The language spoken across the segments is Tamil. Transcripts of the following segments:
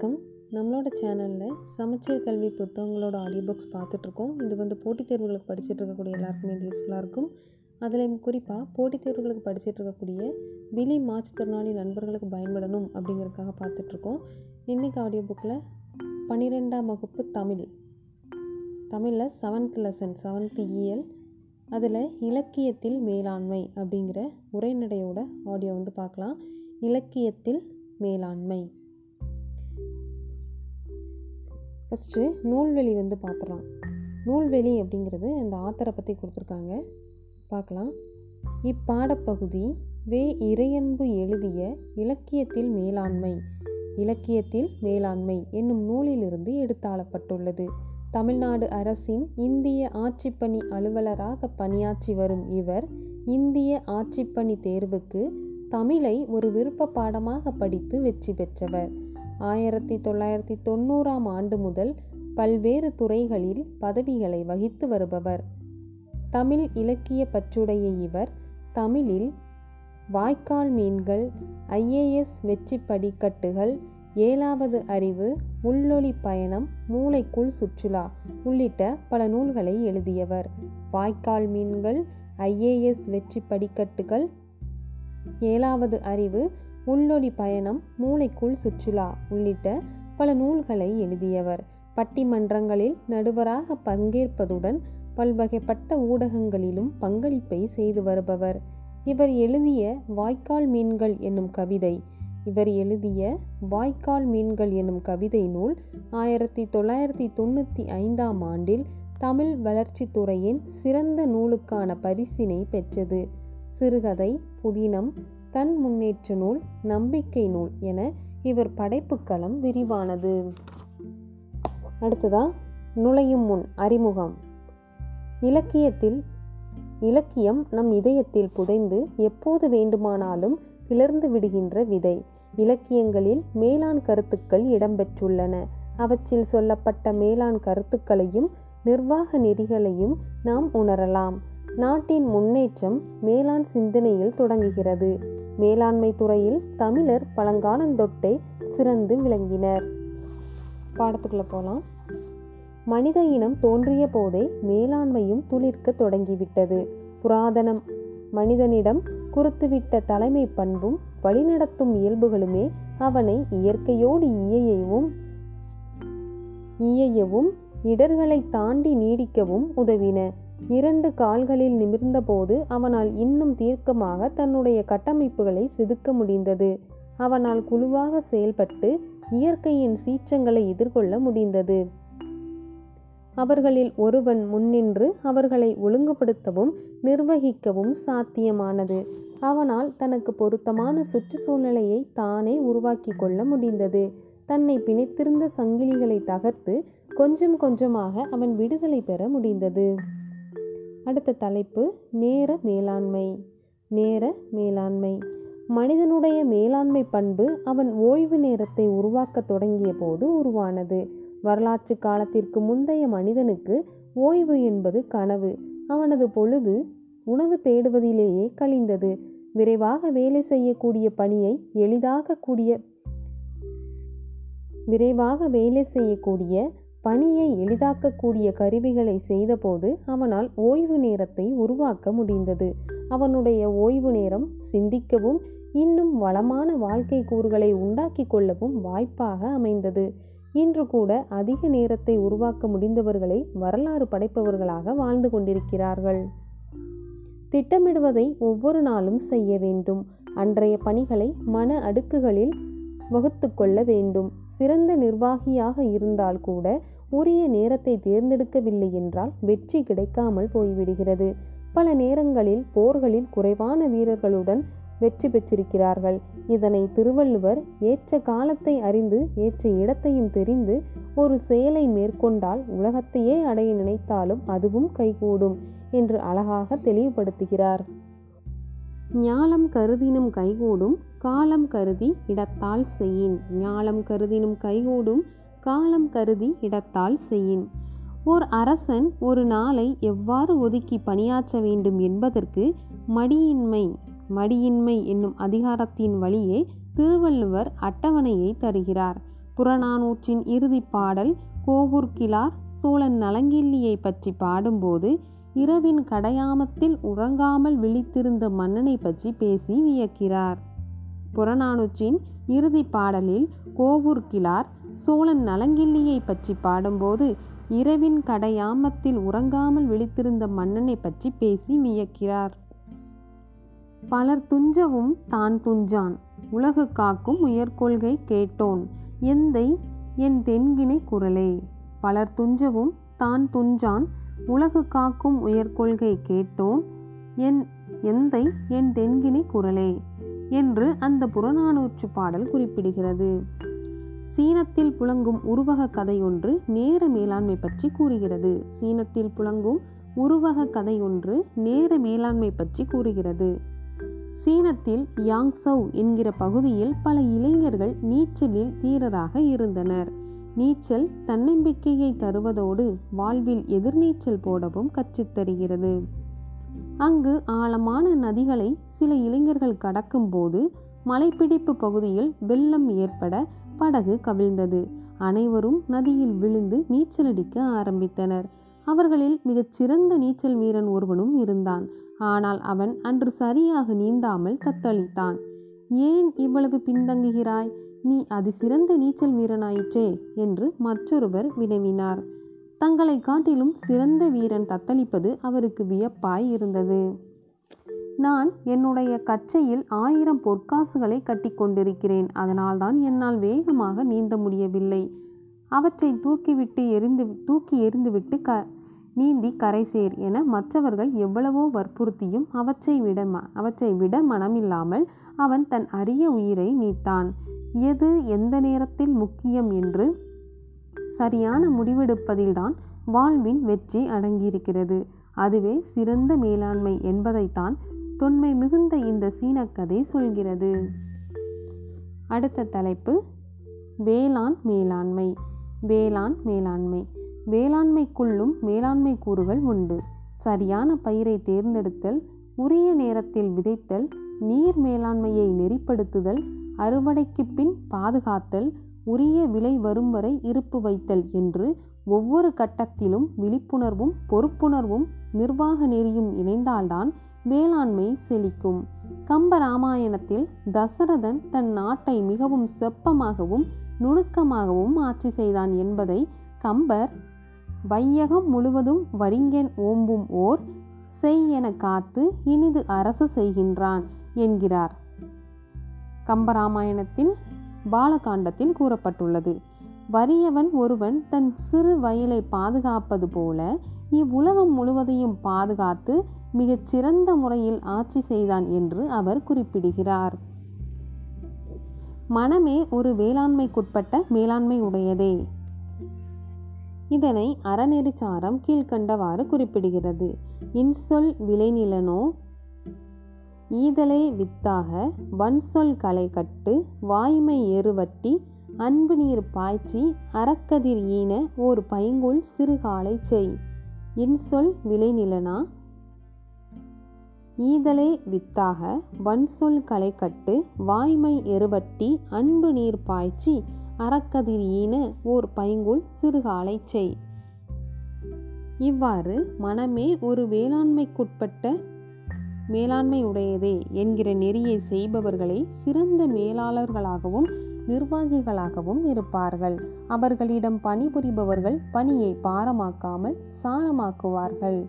வணக்கம். நம்மளோட சேனலில் சமச்சீர் கல்வி புத்தகங்களோட ஆடியோ புக்ஸ் பார்த்துட்ருக்கோம். இது வந்து போட்டித் தேர்வுகளுக்கு படிச்சுட்டு இருக்கக்கூடிய எல்லாருக்குமே இது யூஸ்ஃபுல்லாக இருக்கும். அதில் குறிப்பாக போட்டித் தேர்வுகளுக்கு படிச்சுட்டு இருக்கக்கூடிய பிலி மாற்றுத்திறனாளி நண்பர்களுக்கு பயன்படணும் அப்படிங்கிறதுக்காக பார்த்துட்ருக்கோம். இன்றைக்கி ஆடியோ புக்கில் பன்னிரெண்டாம் வகுப்பு தமிழ். தமிழில் செவன்த் லெசன் செவன்த் இயல் அதில் இலக்கியத்தில் மேலாண்மை அப்படிங்கிற உரைநடையோட ஆடியோ வந்து பார்க்கலாம். இலக்கியத்தில் மேலாண்மை. ஃபஸ்ட்டு நூல்வெளி வந்து பார்த்துடலாம். நூல்வெளி அப்படிங்கிறது அந்த ஆத்தரை பற்றி கொடுத்துருக்காங்க. பார்க்கலாம். இப்பாடப்பகுதி வே இறையன்பு எழுதிய இலக்கியத்தில் மேலாண்மை இலக்கியத்தில் மேலாண்மை என்னும் நூலிலிருந்து எடுத்தாளப்பட்டுள்ளது. தமிழ்நாடு அரசின் இந்திய ஆட்சிப்பணி அலுவலராக பணியாற்றி வரும் இவர் இந்திய ஆட்சிப்பணி தேர்வுக்கு தமிழை ஒரு விருப்ப பாடமாக படித்து வெற்றி பெற்றவர். ஆயிரத்தி தொள்ளாயிரத்தி தொண்ணூறாம் ஆண்டு முதல் பல்வேறு துறைகளில் பதவிகளை வகித்து வருபவர். தமிழ் இலக்கிய பற்றுடைய இவர் தமிழில் வாய்க்கால் மீன்கள் ஐஏஎஸ் வெற்றி படிக்கட்டுகள் ஏழாவது அறிவு உள்ளொளி பயணம் மூளைக்குள் சுற்றுலா உள்ளிட்ட பல நூல்களை எழுதியவர். வாய்க்கால் மீன்கள் ஐஏஎஸ் வெற்றி படிக்கட்டுகள் ஏழாவது அறிவு உள்ளொளி பயணம் மூளைக்குள் சுற்றுலா உள்ளிட்ட பல நூல்களை எழுதியவர். பட்டிமன்றங்களில் நடுவராக பங்கேற்பதுடன் பல்வகைப்பட்ட ஊடகங்களிலும் பங்களிப்பை செய்து வருபவர். இவர் எழுதிய வாய்க்கால் மீன்கள் என்னும் கவிதை. இவர் எழுதிய வாய்க்கால் மீன்கள் என்னும் கவிதை நூல் ஆயிரத்தி தொள்ளாயிரத்தி தொண்ணூற்றி ஐந்தாம் ஆண்டில் தமிழ் வளர்ச்சித்துறையின் சிறந்த நூலுக்கான பரிசினை பெற்றது. சிறுகதை புதினம் தன் முன்னேற்ற நூல் நம்பிக்கை நூல் என இவர் படைப்புக்களம் விரிவானது. அடுத்ததா நுழையும் முன் அறிமுகம். இலக்கியத்தில் இலக்கியம் நம் இதயத்தில் புதைந்து எப்போது வேண்டுமானாலும் கிளர்ந்து விடுகின்ற விதை. இலக்கியங்களில் மேலாண் கருத்துக்கள் இடம்பெற்றுள்ளன. அவற்றில் சொல்லப்பட்ட மேலாண் கருத்துக்களையும் நிர்வாக நெறிகளையும் நாம் உணரலாம். நாட்டின் முன்னேற்றம் மேலாண் சிந்தனையில் தொடங்குகிறது. மேலாண்மை துறையில் தமிழர் பழங்காலந்தொட்டே சிறந்து விளங்கினர். பாடத்துக்குள்ளே போகலாம் மனித இனம் தோன்றிய போதே மேலாண்மையும் துளிர்க்க தொடங்கிவிட்டது. புராதனம் மனிதனிடம் குறுத்துவிட்ட தலைமை பண்பும் வழிநடத்தும் இயல்புகளுமே அவனை இயற்கையோடு இயையவும் இயையவும் இடர்களை தாண்டி நீடிக்கவும் உதவின. இரண்டு கால்களில் நிமிர்ந்தபோது அவனால் இன்னும் தீர்க்கமாக தன்னுடைய கட்டமைப்புகளை செதுக்க முடிந்தது. அவனால் குழுவாக செயல்பட்டு இயற்கையின் சீற்றங்களை எதிர்கொள்ள முடிந்தது. அவர்களில் ஒருவன் முன்னின்று அவர்களை ஒழுங்குபடுத்தவும் நிர்வகிக்கவும் சாத்தியமானது. அவனால் தனக்கு பொருத்தமான சுற்றுச்சூழ்நிலையை தானே உருவாக்கி கொள்ள முடிந்தது. தன்னை பிணைத்திருந்த சங்கிலிகளை தகர்த்து கொஞ்சம் கொஞ்சமாக அவன் விடுதலை பெற முடிந்தது. அடுத்த தலைப்பு நேர மேலாண்மை. நேர மேலாண்மை. மனிதனுடைய மேலாண்மை பண்பு அவன் ஓய்வு நேரத்தை உருவாக்க தொடங்கிய போது உருவானது. வரலாற்று காலத்திற்கு முந்தைய மனிதனுக்கு ஓய்வு என்பது கனவு. அவனது பொழுது உணவு தேடுவதிலேயே கழிந்தது. விரைவாக வேலை செய்யக்கூடிய பணியை எளிதாக கூடிய விரைவாக வேலை செய்யக்கூடிய பணியை எளிதாக்கக்கூடிய கருவிகளை செய்தபோது அவனால் ஓய்வு நேரத்தை உருவாக்க முடிந்தது. அவனுடைய ஓய்வு நேரம் சிந்திக்கவும் இன்னும் வளமான வாழ்க்கை கூறுகளை உண்டாக்கி கொள்ளவும் வாய்ப்பாக அமைந்தது. இன்று கூட அதிக நேரத்தை உருவாக்க முடிந்தவர்களை வரலாறு படைப்பவர்களாக வாழ்ந்து கொண்டிருக்கிறார்கள். திட்டமிடுவதை ஒவ்வொரு நாளும் செய்ய வேண்டும். அன்றைய பணிகளை மன அடுக்குகளில் வகுத்து கொள்ள வேண்டும். சிறந்த நிர்வாகியாக இருந்தால் கூட உரிய நேரத்தை தேர்ந்தெடுக்கவில்லை என்றால் வெற்றி கிடைக்காமல் போய்விடுகிறது. பல நேரங்களில் போர்களில் குறைவான வீரர்களுடன் வெற்றி பெற்றிருக்கிறார்கள். இதனை திருவள்ளுவர் ஏற்ற காலத்தை அறிந்து ஏற்ற இடத்தையும் தெரிந்து ஒரு செயலை மேற்கொண்டால் உலகத்தையே அடைய நினைத்தாலும் அதுவும் கைகூடும் என்று அழகாக தெளிவுபடுத்துகிறார். ஞாலம் கருதினும் கைகூடும் காலம் கருதி இடத்தால் செய்யின். ஞாலம் கருதினும் கைகூடும் காலம் கருதி இடத்தால் செய்யின். ஓர் அரசன் ஒரு நாளை எவ்வாறு ஒதுக்கி பணியாற்ற வேண்டும் என்பதற்கு மடியின்மை மடியின்மை என்னும் அதிகாரத்தின் வழியே திருவள்ளுவர் அட்டவணையை தருகிறார். புறநானூற்றின் இறுதிப் பாடல் கோவூர்கிழார் சோழன் நலங்கிள்ளியை பற்றி பாடும்போது இரவின் கடையாமத்தில் உறங்காமல் விழித்திருந்த மன்னனை பற்றி பேசி வியக்கிறார். புறநானூற்றின் இறுதிப் பாடலில் கோவூர்கிழார் சோழன் நலங்கிள்ளியை பற்றி பாடும்போது இரவின் கடையாமத்தில் உறங்காமல் விழித்திருந்த மன்னனை பற்றி பேசி வியக்கிறார். பலர் துஞ்சவும் தான் துஞ்சான். உலகு காக்கும் உயர்கொள்கை கேட்டோன். எந்தை என் தென்கினை குரலே? பலர் துஞ்சவும் தான் துஞ்சான் உலகு காக்கும் உயர்கொள்கை கேட்டோம். என் எந்தை என் தென்கினி குரலே என்று அந்த புறநானூற்று பாடல் குறிப்பிடுகிறது. சீனத்தில் புழங்கும் உருவக கதையொன்று நேர மேலாண்மை பற்றி கூறுகிறது. சீனத்தில் புழங்கும் உருவக கதையொன்று நேர மேலாண்மை பற்றி கூறுகிறது. சீனத்தில் யாங்சவ் என்கிற பகுதியில் பல இளைஞர்கள் நீச்சலில் தீரராக இருந்தனர். நீச்சல் தன்னம்பிக்கையை தருவதோடு வாழ்வில் எதிர்நீச்சல் போடவும் கற்றுத்தருகிறது அங்கு ஆழமான நதிகளை சில இளைஞர்கள் கடக்கும்போது மலைப்பிடிப்பு பகுதியில் வெள்ளம் ஏற்பட படகு கவிழ்ந்தது. அனைவரும் நதியில் விழுந்து நீச்சலடிக்க ஆரம்பித்தனர். அவர்களில் மிகச் சிறந்த நீச்சல் வீரன் ஒருவனும் இருந்தான். ஆனால் அவன் அன்று சரியாக நீந்தாமல் தத்தளித்தான். ஏன் இவ்வளவு பின்தங்குகிறாய்? நீ அதிசிறந்த நீச்சல் வீரனாயிற்றே என்று மற்றொருவர் வினவினார். தங்களை காட்டிலும் சிறந்த வீரன் தத்தளிப்பது அவருக்கு வியப்பாய் இருந்தது. நான் என்னுடைய கச்சையில் ஆயிரம் பொற்காசுகளை கட்டி கொண்டிருக்கிறேன். அதனால்தான் என்னால் வேகமாக நீந்த முடியவில்லை. அவற்றை தூக்கிவிட்டு எரிந்து தூக்கி எறிந்துவிட்டு க நீந்தி கரை சேர் என மற்றவர்கள் எவ்வளவோ வற்புறுத்தியும் அவற்றை விட ம அவற்றை விட மனமில்லாமல் அவன் தன் அரிய உயிரை நீத்தான். எது எந்த நேரத்தில் முக்கியம் என்று சரியான முடிவெடுப்பதில்தான் வாழ்வின் வெற்றி அடங்கியிருக்கிறது. அதுவே சிறந்த மேலாண்மை என்பதைத்தான் தொன்மை மிகுந்த இந்த சீனக்கதை சொல்கிறது. அடுத்த தலைப்பு வேளாண் மேலாண்மை. வேளாண் மேலாண்மை. வேளாண்மைக்குள்ளும் மேலாண்மை கூறுகள் உண்டு. சரியான பயிரை தேர்ந்தெடுத்தல் உரிய நேரத்தில் விதைத்தல் நீர் மேலாண்மையை நெறிப்படுத்துதல் அறுவடைக்கு பின் பாதுகாத்தல் உரிய விலை வரும் வரை இருப்பு வைத்தல் என்று ஒவ்வொரு கட்டத்திலும் விழிப்புணர்வும் பொறுப்புணர்வும் நிர்வாக நெறியும் இணைந்தால்தான் வேளாண்மை செழிக்கும். கம்ப ராமாயணத்தில் தசரதன் தன் நாட்டை மிகவும் செப்பமாகவும் நுணுக்கமாகவும் ஆட்சி செய்தான் என்பதை கம்பர் வையகம் முழுவதும் வரிங்கன் ஓம்பும் ஓர் செய் என காத்து இனிது அரசு செய்கின்றான் என்கிறார். கம்பராமாயணத்தில் பாலகாண்டத்தில் கூறப்பட்டுள்ளது. வறியவன் ஒருவன் தன் சிறு வயலை பாதுகாப்பது போல இவ்வுலகம் முழுவதையும் பாதுகாத்து மிகச் சிறந்த முறையில் ஆட்சி செய்தான் என்று அவர் குறிப்பிடுகிறார். மனமே ஒரு வேளாண்மைக்குட்பட்ட மேலாண்மை உடையதே. இதனை அறநெறிச்சாரம் கீழ்கண்டவாறு குறிப்பிடுகிறது. இன்சொல் விளைநிலனோ? ஈதலே வித்தாக வன்சொல் களை கட்டு வாய்மை எருவட்டி அன்பு நீர் பாய்ச்சி அறக்கதிர் ஈன ஓர் பைங்குள் சிறுகாலை செய். இன்சொல் விளைநிலனா? ஈதலே வித்தாக வன்சொல் களை கட்டு வாய்மை எருவட்டி அன்பு நீர் பாய்ச்சி அறக்கதிர் ஈன ஓர் பைங்குள் சிறுகாலை செய். இவ்வாறு மனமே ஒரு வேளாண்மைக்குட்பட்ட மேலாண்மை உடையதே என்கிற நெறியை செய்பவர்களை சிறந்த மேலாளர்களாகவும் நிர்வாகிகளாகவும் இருப்பார்கள். அவர்களிடம் பணிபுரிபவர்கள் பணியை பாரமாக்காமல் சாரமாக்குவார்கள்.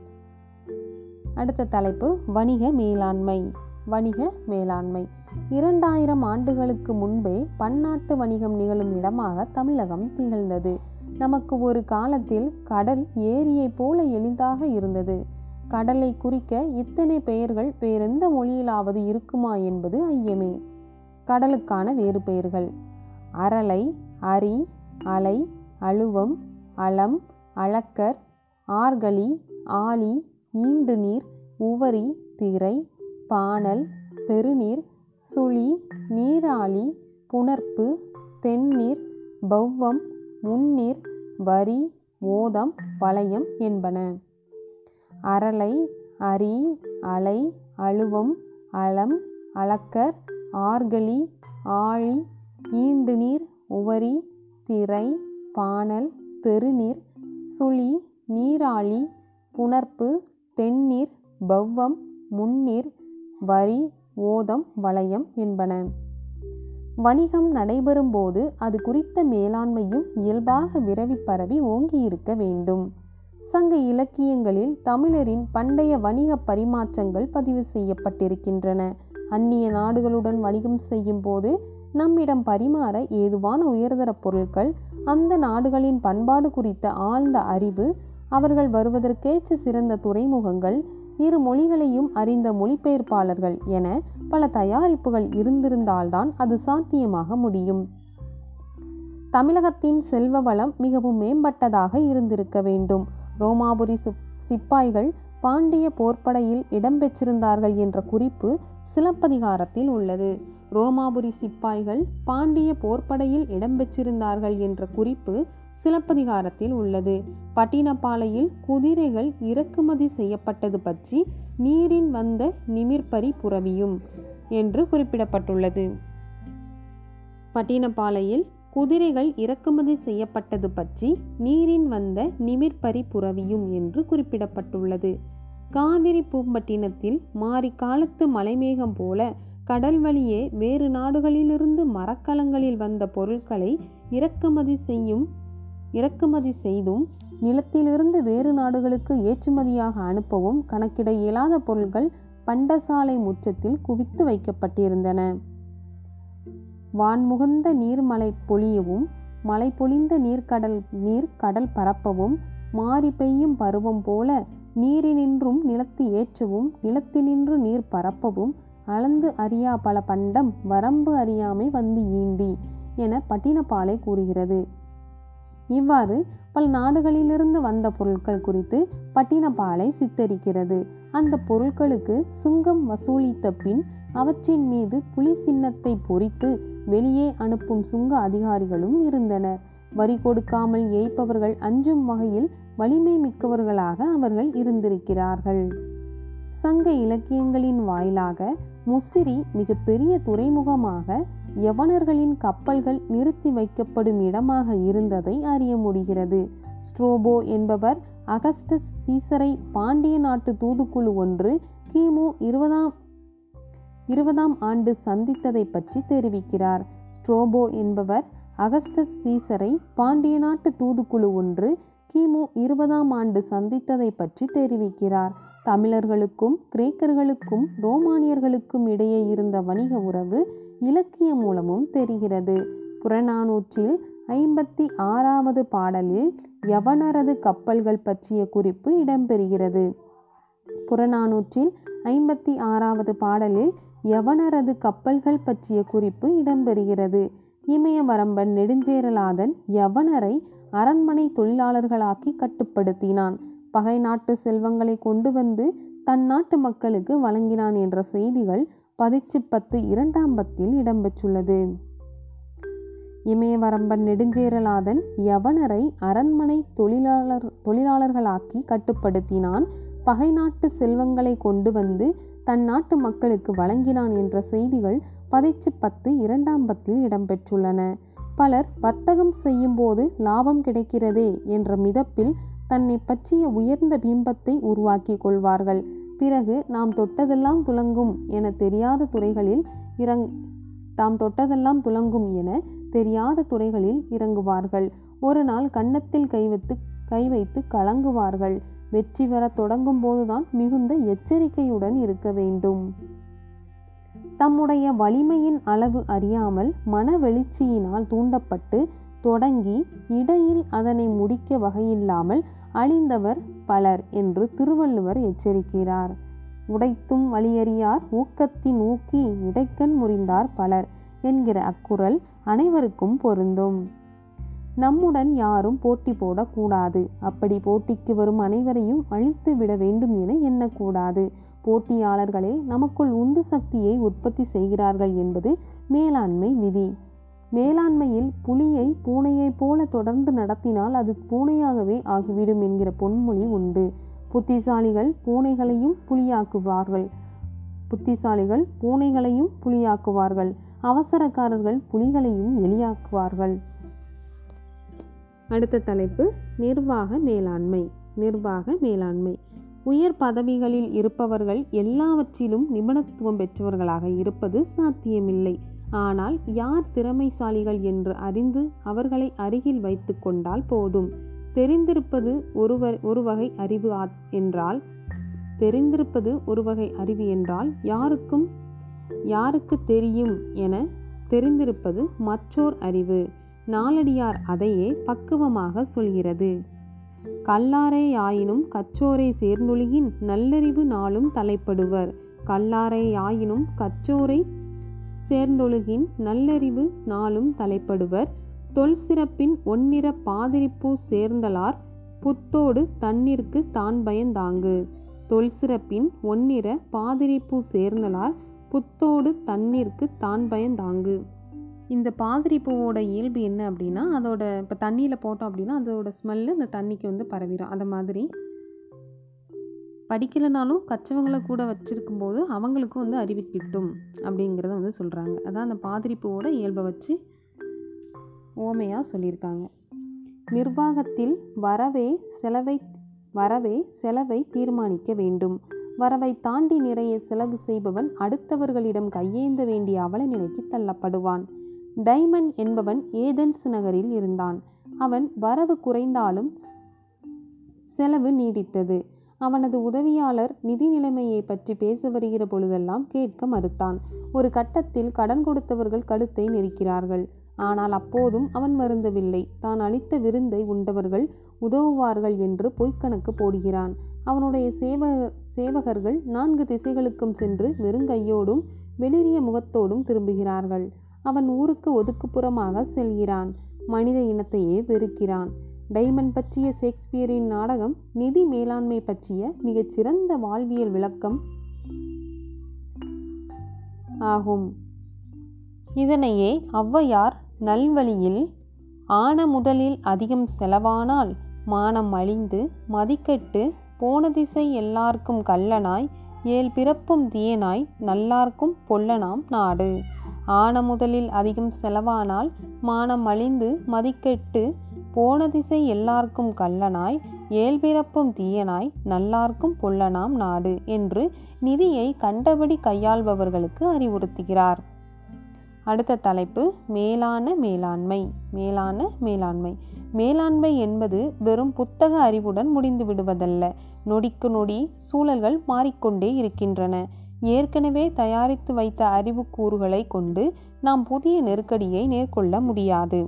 அடுத்த தலைப்பு வணிக மேலாண்மை. வணிக மேலாண்மை. இரண்டாயிரம் ஆண்டுகளுக்கு முன்பே பன்னாட்டு வணிகம் நிகழும் இடமாக தமிழகம் திகழ்ந்தது. நமக்கு ஒரு காலத்தில் கடல் ஏரியைப் போல எளிதாக இருந்தது. கடலை குறிக்க இத்தனை பெயர்கள் வேறெந்த மொழியிலாவது இருக்குமா என்பது ஐயமே. கடலுக்கான வேறு பெயர்கள். அரலை அரி அலை அழுவம் அளம் அளக்கர் ஆர்கலி ஆலி ஈண்டு நீர் உவரி திரை பானல் பெருநீர் சுழி நீராளி புணர்ப்பு தென்னீர் பௌவம் முன்னீர் வரி ஓதம் வளையம் என்பன. அரலை அரி அலை அழுவம் அளம் அளக்கர் ஆர்கலி ஆழி ஈண்டு நீர் உவரி திரை பாணல் பெருநீர் சுழி நீராழி புணர்ப்பு தென்னீர் பௌவம் முன்னீர் வரி ஓதம் வளையம் என்பன. வணிகம் நடைபெறும்போது அது குறித்த மேலாண்மையும் இயல்பாக விரவி பரவி ஓங்கியிருக்க வேண்டும். சங்க இலக்கியங்களில் தமிழரின் பண்டைய வணிக பரிமாற்றங்கள் பதிவு செய்யப்பட்டிருக்கின்றன. அந்நிய நாடுகளுடன் வணிகம் செய்யும் போது நம்மிடம் பரிமாற ஏதுவான உயர்தர பொருட்கள் அந்த நாடுகளின் பண்பாடு குறித்த ஆழ்ந்த அறிவு அவர்கள் வருவதற்கேற்ற சிறந்த துறைமுகங்கள் இரு மொழிகளையும் அறிந்த மொழிபெயர்ப்பாளர்கள் என பல தயாரிப்புகள் இருந்திருந்தால்தான் அது சாத்தியமாக முடியும். தமிழகத்தின் செல்வ வளம் மிகவும் மேம்பட்டதாக இருந்திருக்க வேண்டும். ரோமாபுரி சிப்பாய்கள் பாண்டிய போர்ப்படையில் இடம்பெற்றிருந்தார்கள் என்ற குறிப்பு சிலப்பதிகாரத்தில் உள்ளது. ரோமாபுரி சிப்பாய்கள் பாண்டிய போர்ப்படையில் இடம்பெற்றிருந்தார்கள் என்ற குறிப்பு சிலப்பதிகாரத்தில் உள்ளது. பட்டினப்பாலையில் குதிரைகள் இறக்குமதி செய்யப்பட்டது பற்றி நீரின் வந்த நிமிர்பரி புறவியும் என்று குறிப்பிடப்பட்டுள்ளது. பட்டினப்பாலையில் குதிரைகள் இறக்குமதி செய்யப்பட்டது பற்றி நீரின் வந்த நிமிர்பரி புறவியும் என்று குறிப்பிடப்பட்டுள்ளது. காவிரி பூம்பட்டினத்தில் மாறி காலத்து மலைமேகம் போல கடல் வழியே வேறு நாடுகளிலிருந்து மரக்கலங்களில் வந்த பொருட்களை இறக்குமதி செய்யும் இறக்குமதி செய்தும் நிலத்திலிருந்து வேறு நாடுகளுக்கு ஏற்றுமதியாக அனுப்பவும் கணக்கிட இயலாத பொருட்கள் பண்டசாலை முற்றத்தில் குவித்து வைக்கப்பட்டிருந்தன. வான்முகந்த நீர்மலை பொழியவும் மழை பொழிந்த நீர்க்கடல் நீர் கடல் பரப்பவும் மாறி பெய்யும் பருவம் போல நீரினின்றும் நிலத்து ஏற்றவும் நிலத்தினின்று நீர் பரப்பவும் அளந்து அறியா பல பண்டம் வரம்பு அறியாமை வந்து ஈண்டி என பட்டினப்பாலை கூறுகிறது. இவ்வாறு பல நாடுகளிலிருந்து வந்த பொருட்கள் குறித்து பட்டினப்பாலை சித்தரிக்கிறது. அந்த பொருட்களுக்கு சுங்கம் வசூலித்த பின் அவற்றின் மீது புலி சின்னத்தை பொறித்து வெளியே அனுப்பும் சுங்க அதிகாரிகளும் இருந்தனர். வரி கொடுக்காமல் ஏய்ப்பவர்கள் அஞ்சும் வகையில் வலிமை மிக்கவர்களாக அவர்கள் இருந்திருக்கிறார்கள். சங்க இலக்கியங்களின் வாயிலாக முசிறி மிகப்பெரிய துறைமுகமாக யவனர்களின் கப்பல்கள் நிறுத்தி வைக்கப்படும் இடமாக இருந்ததை அறிய முடிகிறது. ஸ்ட்ரோபோ என்பவர் அகஸ்டஸ் சீசரை பாண்டிய நாட்டு தூதுக்குழு ஒன்று கிமு இருபதாம் இருபதாம் ஆண்டு சந்தித்ததை பற்றி தெரிவிக்கிறார். ஸ்ட்ரோபோ என்பவர் அகஸ்டஸ் சீசரை பாண்டிய நாட்டு தூதுக்குழு ஒன்று கிமு இருபதாம் ஆண்டு சந்தித்ததை பற்றி தெரிவிக்கிறார். தமிழர்களுக்கும் கிரேக்கர்களுக்கும் ரோமானியர்களுக்கும் இடையே இருந்த வணிக உறவு இலக்கியம் மூலமும் தெரிகிறது. புறநானூற்றில் ஐம்பத்தி ஆறாவது பாடலில் யவனரது கப்பல்கள் பற்றிய குறிப்பு இடம்பெறுகிறது. புறநானூற்றில் ஐம்பத்தி ஆறாவது பாடலில் யவனரது கப்பல்கள் பற்றிய குறிப்பு இடம்பெறுகிறது. இமயவரம்பன் நெடுஞ்சேரலாதன் யவனரை அரண்மனை தொழிலாளர்களாக்கி கட்டுப்படுத்தினான். பகை நாட்டு செல்வங்களை கொண்டு வந்து தன் நாட்டு மக்களுக்கு வழங்கினான் என்ற செய்திகள் பதிச்சு பத்து இரண்டாம் பத்தில் இடம்பெற்றுள்ளது. இமயவரம்பன் நெடுஞ்சேரலாதன் யவனரை அரண்மனை தொழிலாளர் தொழிலாளர்களாக்கி கட்டுப்படுத்தினான். பகை நாட்டு செல்வங்களை கொண்டு வந்து தன் நாட்டு மக்களுக்கு வழங்கினான் என்ற செய்திகள் பதிச்சு பத்து இரண்டாம் பத்தில் இடம்பெற்றுள்ளன. பலர் வர்த்தகம் செய்யும் போது லாபம் கிடைக்கிறதே என்ற மிதப்பில் தன்னை பற்றிய உயர்ந்த பிம்பத்தை உருவாக்கி கொள்வார்கள். பிறகு நாம் தொட்டதெல்லாம் துலங்கும் என தெரியாத துறைகளில் இறங் தாம் தொட்டதெல்லாம் துலங்கும் என தெரியாத துறைகளில் இறங்குவார்கள். ஒரு நாள் கன்னத்தில் கை வைத்து கை வைத்து கலங்குவார்கள். வெற்றி பெற தொடங்கும் போதுதான் மிகுந்த எச்சரிக்கையுடன் இருக்க வேண்டும். தம்முடைய வலிமையின் அளவு அறியாமல் மன வெளிச்சியினால் தூண்டப்பட்டு தொடங்கி இடையில் அதனை முடிக்க வகையில்லாமல் அழிந்தவர் பலர் என்று திருவள்ளுவர் எச்சரிக்கிறார். உடைத்தும் வழியறியார் ஊக்கத்தின் ஊக்கி இடைக்கண் முறிந்தார் பலர் என்கிற அக்குரல் அனைவருக்கும் பொருந்தும். நம்முடன் யாரும் போட்டி போடக்கூடாது. அப்படி போட்டிக்கு வரும் அனைவரையும் அழித்து விட வேண்டும் என எண்ணக்கூடாது. போட்டியாளர்களே நமக்குள் உந்து சக்தியை உற்பத்தி செய்கிறார்கள் என்பது மேலாண்மை விதி. மேலாண்மையில் புலியை பூனையைப் போல தொடர்ந்து நடத்தினால் அது பூனையாகவே ஆகிவிடும் என்கிற பொன்மொழி உண்டு. புத்திசாலிகள் பூனைகளையும் புலியாக்குவார்கள். புத்திசாலிகள் பூனைகளையும் புலியாக்குவார்கள். அவசரக்காரர்கள் புலிகளையும் எலியாக்குவார்கள். அடுத்த தலைப்பு நிர்வாக மேலாண்மை நிர்வாக மேலாண்மை. உயர் பதவிகளில் இருப்பவர்கள் எல்லாவற்றிலும் நிபுணத்துவம் பெற்றவர்களாக இருப்பது சாத்தியமில்லை. ஆனால் யார் திறமைசாலிகள் என்று அறிந்து அவர்களை அருகில் வைத்து கொண்டால் போதும். தெரிந்திருப்பது ஒருவர் ஒரு வகை அறிவு என்றால் தெரிந்திருப்பது ஒரு வகை அறிவு என்றால் யாருக்கும் யாருக்கு தெரியும் என தெரிந்திருப்பது மற்றோர் அறிவு. நாளடியார் அதையே பக்குவமாக சொல்கிறது. கல்லாரை ஆயினும் கச்சோரை சேர்ந்தொழுகின் நல்லறிவு நாளும் தலைப்படுவர். கல்லாரை ஆயினும் கச்சோரை சேர்ந்தொழுகின் நல்லறிவு நாளும் தலைப்படுவர். தொல் சிறப்பின் ஒன்னிற பாதிரிப்பூ சேர்ந்தலார் புத்தோடு தண்ணிற்கு தான் பயந்தாங்கு தொல் சிறப்பின் ஒன்னிற பாதிரிப்பூ சேர்ந்தலார் புத்தோடு தண்ணீர்க்கு தான் பயந்தாங்கு இந்த பாதிரி பூவோட இயல்பு என்ன அப்படின்னா அதோட இப்போ தண்ணியில் போட்டோம் அப்படின்னா அதோட ஸ்மெல்லு இந்த தண்ணிக்கு வந்து பரவிடும் அந்த மாதிரி படிக்கலைனாலும் கற்றவங்களை கூட வச்சுருக்கும் போது அவங்களுக்கும் வந்து அறிவு கிட்டும் அப்படிங்கிறத வந்து சொல்கிறாங்க அதான் அந்த பாதிரி பூவோட இயல்பை வச்சு ஓமையாக சொல்லியிருக்காங்க. நிர்வாகத்தில் வரவே செலவை வரவே செலவை தீர்மானிக்க வேண்டும். வரவை தாண்டி நிறைய செலவு செய்பவன் அடுத்தவர்களிடம் கையேந்த வேண்டிய அவல நிலைக்கு தள்ளப்படுவான். டைமண்ட் என்பவன் ஏதென்ஸ் நகரில் இருந்தான். அவன் வரவு குறைந்தாலும் செலவு நீடித்தது. அவனது உதவியாளர் நிதி நிலைமையை பற்றி பேச வருகிற பொழுதெல்லாம் கேட்க மறுத்தான். ஒரு கட்டத்தில் கடன் கொடுத்தவர்கள் கழுத்தை நெரிக்கிறார்கள். ஆனால் அப்போதும் அவன் மருந்தவில்லை தான் அளித்த விருந்தை உண்டவர்கள் உதவுவார்கள் என்று பொய்க்கணக்கு போடுகிறான். அவனுடைய சேவ சேவகர்கள் நான்கு திசைகளுக்கும் சென்று வெறுங்கையோடும் வெளிரிய முகத்தோடும் திரும்புகிறார்கள். அவன் ஊருக்கு ஒதுக்குப்புறமாக செல்கிறான். மனித இனத்தையே வெறுக்கிறான். டைமண்ட் பற்றிய ஷேக்ஸ்பியரின் நாடகம் நிதி மேலாண்மை பற்றிய மிகச்சிறந்த வாழ்வியல் விளக்கம் ஆகும். இதனையே ஔவையார் நல்வழியில் ஆன முதலில் அதிகம் செலவானால் மானம் அழிந்து மதிக்கெட்டு போன திசை எல்லார்க்கும் கள்ளனாய் ஏல் பிறப்பும் தீயனாய் நல்லார்க்கும் பொல்லனாம் நாடு. ஆன முதலில் அதிகம் செலவானால் மானம் அழிந்து மதிக்கெட்டு போன திசை எல்லார்க்கும் கள்ளனாய் ஏழ்பிறப்பும் தீயனாய் நல்லார்க்கும் பொல்லனாம் நாடு என்று நிதியை கண்டபடி கையாள்பவர்களுக்கு அறிவுறுத்துகிறார். அடுத்த தலைப்பு மேலான மேலாண்மை மேலான மேலாண்மை. மேலாண்மை என்பது வெறும் புத்தக அறிவுடன் முடிந்து விடுவதல்ல. நொடிக்கு நொடி சூழல்கள் மாறிக்கொண்டே இருக்கின்றன. ஏற்கனவே தயாரித்து வைத்த அறிவு கூறுகளை கொண்டு நாம் புதிய நெருக்கடியை நேர்கொள்ள முடியாது.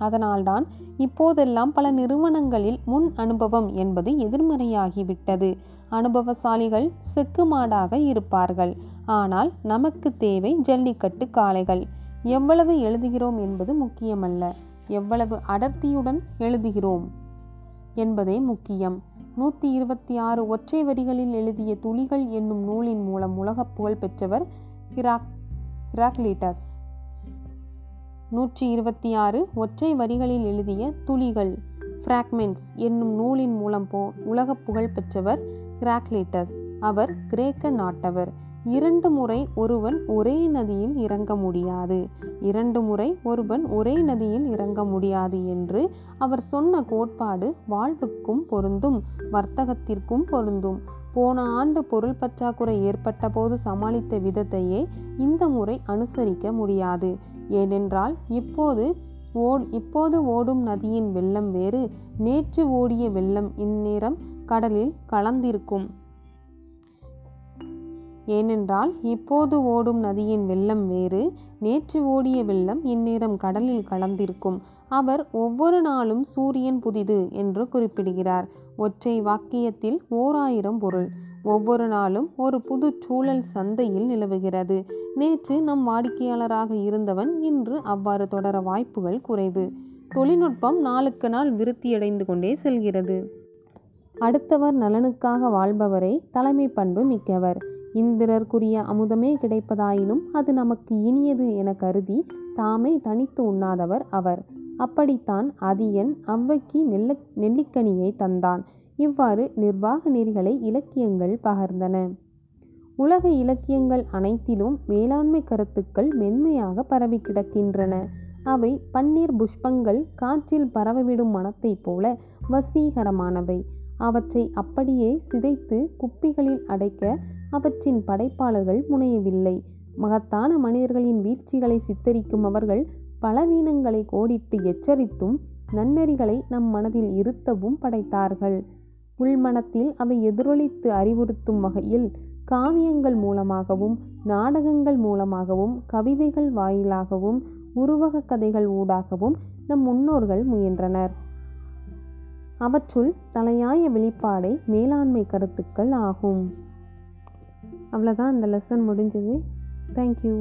அதனால்தான் இப்போதெல்லாம் பல நிறுவனங்களில் முன் அனுபவம் என்பது எதிர்மறையாகிவிட்டது. அனுபவசாலிகள் செக்குமாடாக இருப்பார்கள். ஆனால் நமக்கு தேவை ஜல்லிக்கட்டு காளைகள். எவ்வளவு எழுதுகிறோம் என்பது முக்கியமல்ல. எவ்வளவு அடர்த்தியுடன் எழுதுகிறோம் என்பதே முக்கியம். நூற்றி இருபத்தி ஆறு ஒற்றை வரிகளில் எழுதிய துளிகள் என்னும் நூலின் மூலம் உலக புகழ் பெற்றவர் ஹிராக் ஹிராக்லீட்டஸ். நூற்றி இருபத்தி ஆறு ஒற்றை வரிகளில் எழுதிய துளிகள் ஃப்ராக்மெண்ட்ஸ் என்னும் நூலின் மூலம் போ உலக புகழ் பெற்றவர் ஹிராக்லிட்டஸ் அவர் கிரேக்க நாட்டவர். இரண்டு முறை ஒருவன் ஒரே நதியில் இறங்க முடியாது. இரண்டு முறை ஒருவன் ஒரே நதியில் இறங்க முடியாது என்று அவர் சொன்ன கோட்பாடு வாழ்வுக்கும் பொருந்தும் வர்த்தகத்திற்கும் பொருந்தும். போன ஆண்டு பொருள் பற்றாக்குறை ஏற்பட்ட போது சமாளித்த விதத்தையே இந்த முறை அனுசரிக்க முடியாது. ஏனென்றால் இப்போது ஓ இப்போது ஓடும் நதியின் வெள்ளம் வேறு. நேற்று ஓடிய வெள்ளம் இந்நேரம் கடலில் கலந்திருக்கும். ஏனென்றால் இப்போது ஓடும் நதியின் வெள்ளம் வேறு நேற்று ஓடிய வெள்ளம் இந்நேரம் கடலில் கலந்திருக்கும். அவர் ஒவ்வொரு நாளும் சூரியன் புதிது என்று குறிப்பிடுகிறார். ஒற்றை வாக்கியத்தில் ஓர் ஆயிரம் பொருள். ஒவ்வொரு நாளும் ஒரு புது சூழல் சந்தையில் நிலவுகிறது. நேற்று நம் வாடிக்கையாளராக இருந்தவன் இன்று அவ்வாறு தொடர வாய்ப்புகள் குறைவு. தொழில்நுட்பம் நாளுக்கு நாள் விருத்தியடைந்து கொண்டே செல்கிறது. அடுத்தவர் நலனுக்காக வாழ்பவரே தலைமை பண்பு மிக்கவர். இந்திரர்க்குரிய அமுதமே கிடைப்பதாயினும் அது நமக்கு இனியது என கருதி தாமே தனித்து உண்ணாதவர் அவர். அப்படித்தான் அதியன் அவ்வக்கி நெல்ல நெல்லிக்கனியை தந்தான். இவ்வாறு நிர்வாக நெறிகளை இலக்கியங்கள் பகர்ந்தன. உலக இலக்கியங்கள் அனைத்திலும் மேலாண்மை கருத்துக்கள் மென்மையாக பரவி கிடக்கின்றன. அவை பன்னீர் புஷ்பங்கள் காற்றில் பரவவிடும் மனத்தைப் போல வசீகரமானவை. அவற்றை அப்படியே சிதைத்து குப்பிகளில் அடைக்க அவற்றின் படைப்பாளர்கள் முனையவில்லை. மகத்தான மனிதர்களின் வீழ்ச்சிகளை சித்தரிக்கும் அவர்கள் பலவீனங்களை கோடிட்டு எச்சரித்தும் நன்னெறிகளை நம் மனதில் இருத்தவும் படைத்தார்கள். உள்மனத்தில் அவை எதிரொலித்து அறிவுறுத்தும் வகையில் காவியங்கள் மூலமாகவும் நாடகங்கள் மூலமாகவும் கவிதைகள் வாயிலாகவும் உருவக கதைகள் ஊடாகவும் நம் முன்னோர்கள் முயன்றனர். அவற்றுள் தலையாய வெளிப்பாடே மேலாண்மை கருத்துக்கள் ஆகும். அவ்வளோதான் அந்த லெசன் முடிஞ்சது. தேங்க்யூ